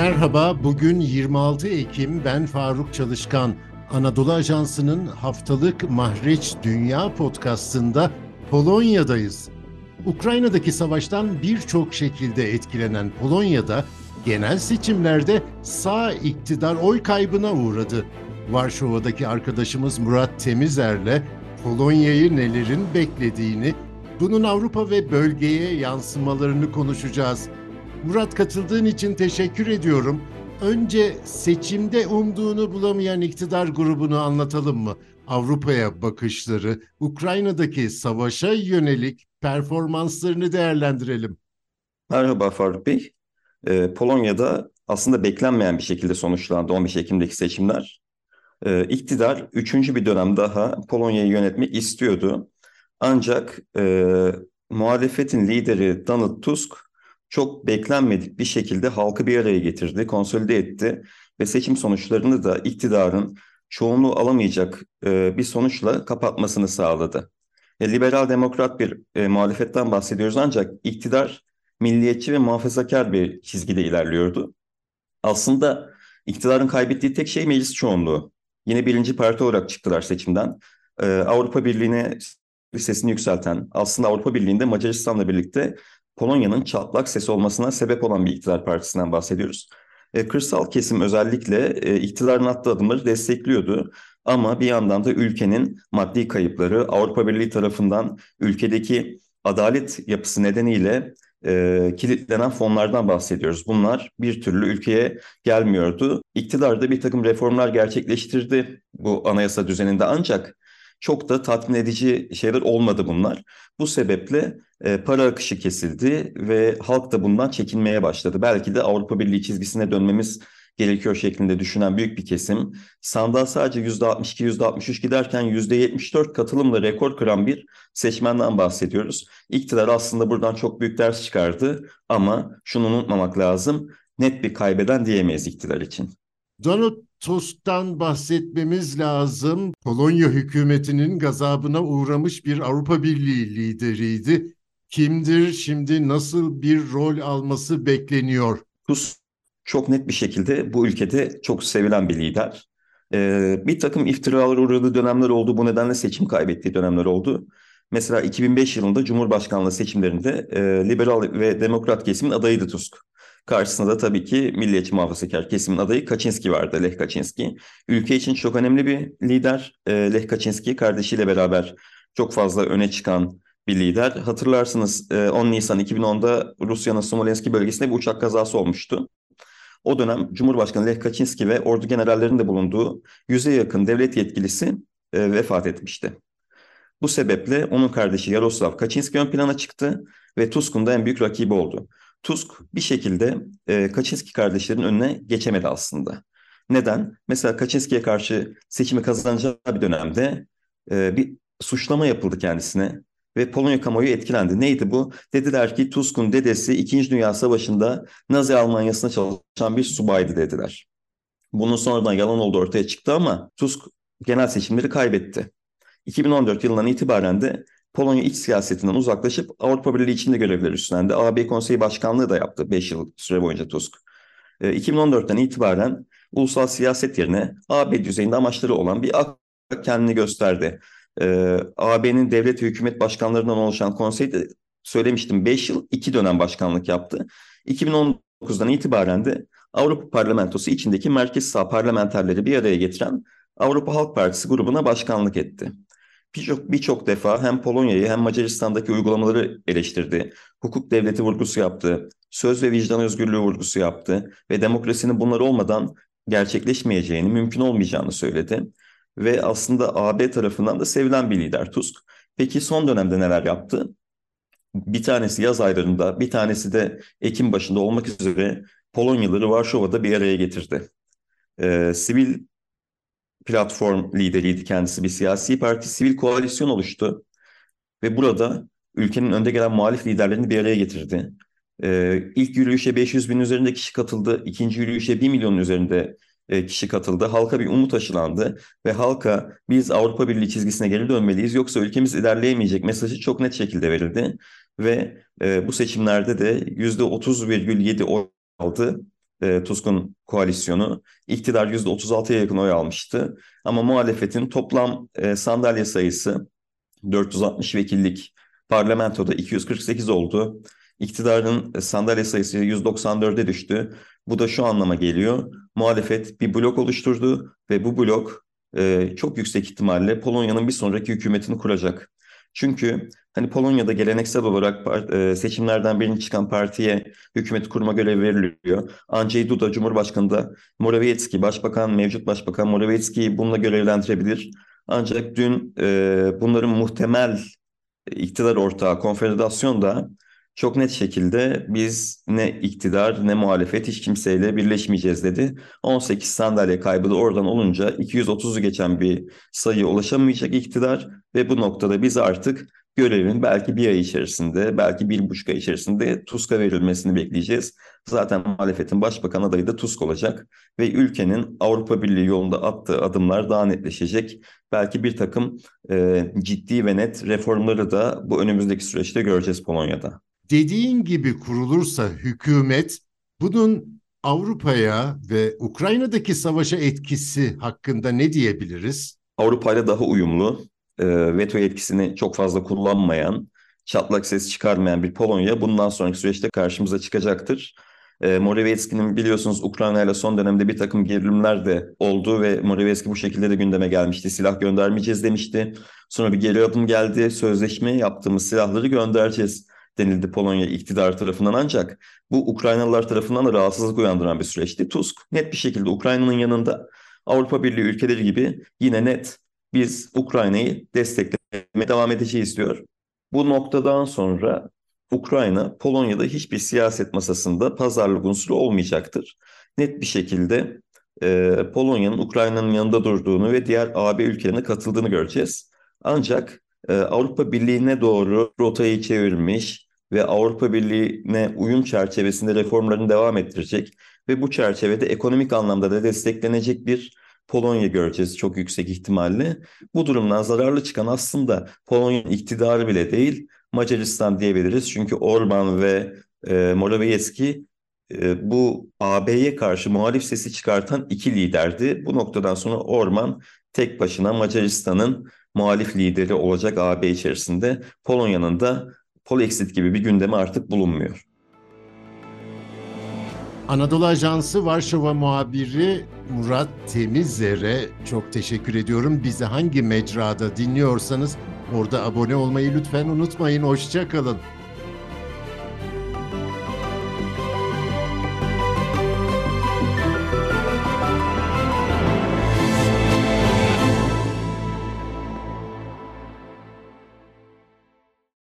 Merhaba, bugün 26 Ekim, ben Faruk Çalışkan. Anadolu Ajansı'nın haftalık Mahreç Dünya podcastında Polonya'dayız. Ukrayna'daki savaştan birçok şekilde etkilenen Polonya'da genel seçimlerde sağ iktidar oy kaybına uğradı. Varşova'daki arkadaşımız Murat Temizer'le Polonya'yı nelerin beklediğini, bunun Avrupa ve bölgeye yansımalarını konuşacağız. Murat katıldığın için teşekkür ediyorum. Önce seçimde umduğunu bulamayan iktidar grubunu anlatalım mı? Avrupa'ya bakışları, Ukrayna'daki savaşa yönelik performanslarını değerlendirelim. Merhaba Faruk Bey. Ee, Polonya'da aslında beklenmeyen bir şekilde sonuçlandı 15 Ekim'deki seçimler. Ee, iktidar üçüncü bir dönem daha Polonya'yı yönetmek istiyordu. Ancak e, muhalefetin lideri Donald Tusk çok beklenmedik bir şekilde halkı bir araya getirdi, konsolide etti ve seçim sonuçlarını da iktidarın çoğunluğu alamayacak e, bir sonuçla kapatmasını sağladı. E, liberal demokrat bir e, muhalefetten bahsediyoruz ancak iktidar milliyetçi ve muhafazakar bir çizgide ilerliyordu. Aslında iktidarın kaybettiği tek şey meclis çoğunluğu. Yine birinci parti olarak çıktılar seçimden. E, Avrupa Birliği'ne sesini yükselten, aslında Avrupa Birliği'nde Macaristan'la birlikte Polonya'nın çatlak sesi olmasına sebep olan bir iktidar partisinden bahsediyoruz. E, kırsal kesim özellikle e, iktidarın attığı adımları destekliyordu. Ama bir yandan da ülkenin maddi kayıpları Avrupa Birliği tarafından ülkedeki adalet yapısı nedeniyle e, kilitlenen fonlardan bahsediyoruz. Bunlar bir türlü ülkeye gelmiyordu. İktidar da bir takım reformlar gerçekleştirdi bu anayasa düzeninde ancak çok da tatmin edici şeyler olmadı bunlar. Bu sebeple e, para akışı kesildi ve halk da bundan çekinmeye başladı. Belki de Avrupa Birliği çizgisine dönmemiz gerekiyor şeklinde düşünen büyük bir kesim. Sandığa sadece %62, %63 giderken %74 katılımla rekor kıran bir seçmenden bahsediyoruz. İktidar aslında buradan çok büyük ders çıkardı ama şunu unutmamak lazım. Net bir kaybeden diyemeyiz iktidar için. Donald Tusk'tan bahsetmemiz lazım. Polonya hükümetinin gazabına uğramış bir Avrupa Birliği lideriydi. Kimdir şimdi nasıl bir rol alması bekleniyor? Tusk çok net bir şekilde bu ülkede çok sevilen bir lider. Ee, bir takım iftiralar uğradığı dönemler oldu. Bu nedenle seçim kaybettiği dönemler oldu. Mesela 2005 yılında Cumhurbaşkanlığı seçimlerinde e, liberal ve demokrat kesimin adayıydı Tusk. Karşısında da tabii ki milliyetçi muhafazakar kesimin adayı Kaczynski vardı, Lech Kaczynski. Ülke için çok önemli bir lider. E, Lech Kaczynski kardeşiyle beraber çok fazla öne çıkan bir lider. Hatırlarsınız 10 e, Nisan 2010'da Rusya'nın Smolensk bölgesinde bir uçak kazası olmuştu. O dönem Cumhurbaşkanı Lech Kaczynski ve ordu generallerinin de bulunduğu yüze yakın devlet yetkilisi e, vefat etmişti. Bu sebeple onun kardeşi Yaroslav Kaczynski ön plana çıktı ve Tusk'un da en büyük rakibi oldu. Tusk bir şekilde e, Kaczynski kardeşlerin önüne geçemedi aslında. Neden? Mesela Kaczynski'ye karşı seçimi kazanacağı bir dönemde e, bir suçlama yapıldı kendisine ve Polonya kamuoyu etkilendi. Neydi bu? Dediler ki Tusk'un dedesi 2. Dünya Savaşı'nda Nazi Almanya'sında çalışan bir subaydı dediler. Bunun sonradan yalan olduğu ortaya çıktı ama Tusk genel seçimleri kaybetti. 2014 yılından itibaren de Polonya iç siyasetinden uzaklaşıp Avrupa Birliği içinde görevler üstlendi. AB Konseyi Başkanlığı da yaptı 5 yıl süre boyunca Tusk. 2014'ten ee, itibaren ulusal siyaset yerine AB düzeyinde amaçları olan bir ak kendini gösterdi. Ee, AB'nin devlet ve hükümet başkanlarından oluşan konseyde söylemiştim 5 yıl 2 dönem başkanlık yaptı. 2019'dan itibaren de Avrupa Parlamentosu içindeki merkez sağ parlamenterleri bir araya getiren Avrupa Halk Partisi grubuna başkanlık etti birçok birçok defa hem Polonya'yı hem Macaristan'daki uygulamaları eleştirdi. Hukuk devleti vurgusu yaptı. Söz ve vicdan özgürlüğü vurgusu yaptı ve demokrasinin bunlar olmadan gerçekleşmeyeceğini, mümkün olmayacağını söyledi. Ve aslında AB tarafından da sevilen bir lider Tusk. Peki son dönemde neler yaptı? Bir tanesi yaz aylarında, bir tanesi de Ekim başında olmak üzere Polonyalıları Varşova'da bir araya getirdi. Ee, sivil platform lideriydi kendisi bir siyasi parti, sivil koalisyon oluştu. Ve burada ülkenin önde gelen muhalif liderlerini bir araya getirdi. Ee, ilk yürüyüşe 500 bin üzerinde kişi katıldı. ikinci yürüyüşe 1 milyonun üzerinde e, kişi katıldı. Halka bir umut aşılandı ve halka biz Avrupa Birliği çizgisine geri dönmeliyiz yoksa ülkemiz ilerleyemeyecek mesajı çok net şekilde verildi. Ve e, bu seçimlerde de %30,7 oy aldı e, Tusk'un koalisyonu. İktidar %36'ya yakın oy almıştı. Ama muhalefetin toplam e, sandalye sayısı 460 vekillik parlamentoda 248 oldu. İktidarın e, sandalye sayısı 194'e düştü. Bu da şu anlama geliyor. Muhalefet bir blok oluşturdu ve bu blok e, çok yüksek ihtimalle Polonya'nın bir sonraki hükümetini kuracak. Çünkü hani Polonya'da geleneksel olarak e, seçimlerden birini çıkan partiye hükümet kurma görevi veriliyor. Andrzej Duda Cumhurbaşkanı da Morawiecki, Başbakan, mevcut Başbakan Morawiecki'yi bununla görevlendirebilir. Ancak dün e, bunların muhtemel iktidar ortağı konfederasyon da çok net şekilde biz ne iktidar ne muhalefet hiç kimseyle birleşmeyeceğiz dedi. 18 sandalye kaybı da oradan olunca 230'u geçen bir sayı ulaşamayacak iktidar ve bu noktada biz artık görevin belki bir ay içerisinde, belki bir buçuk ay içerisinde TUSK'a verilmesini bekleyeceğiz. Zaten muhalefetin başbakan adayı da TUSK olacak ve ülkenin Avrupa Birliği yolunda attığı adımlar daha netleşecek. Belki bir takım e, ciddi ve net reformları da bu önümüzdeki süreçte göreceğiz Polonya'da dediğin gibi kurulursa hükümet bunun Avrupa'ya ve Ukrayna'daki savaşa etkisi hakkında ne diyebiliriz? Avrupa ile daha uyumlu, e, veto etkisini çok fazla kullanmayan, çatlak ses çıkarmayan bir Polonya bundan sonraki süreçte karşımıza çıkacaktır. E, Morawiecki'nin biliyorsunuz Ukrayna ile son dönemde bir takım gerilimler de oldu ve Morawiecki bu şekilde de gündeme gelmişti. Silah göndermeyeceğiz demişti. Sonra bir geri adım geldi. Sözleşme yaptığımız silahları göndereceğiz denildi Polonya iktidar tarafından ancak bu Ukraynalılar tarafından da rahatsızlık uyandıran bir süreçti. Tusk net bir şekilde Ukrayna'nın yanında Avrupa Birliği ülkeleri gibi yine net biz Ukrayna'yı desteklemeye devam edeceğiz diyor. Bu noktadan sonra Ukrayna Polonya'da hiçbir siyaset masasında pazarlık unsuru olmayacaktır. Net bir şekilde e, Polonya'nın Ukrayna'nın yanında durduğunu ve diğer AB ülkelerine katıldığını göreceğiz. Ancak e, Avrupa Birliği'ne doğru rotayı çevirmiş ve Avrupa Birliği'ne uyum çerçevesinde reformlarını devam ettirecek ve bu çerçevede ekonomik anlamda da desteklenecek bir Polonya göreceğiz çok yüksek ihtimalle. Bu durumdan zararlı çıkan aslında Polonya'nın iktidarı bile değil Macaristan diyebiliriz. Çünkü Orban ve e, Morawiecki e, bu AB'ye karşı muhalif sesi çıkartan iki liderdi. Bu noktadan sonra Orban tek başına Macaristan'ın muhalif lideri olacak AB içerisinde. Polonya'nın da Polexit gibi bir gündemi artık bulunmuyor. Anadolu Ajansı Varşova muhabiri Murat Temizler'e çok teşekkür ediyorum. Bizi hangi mecrada dinliyorsanız orada abone olmayı lütfen unutmayın. Hoşçakalın.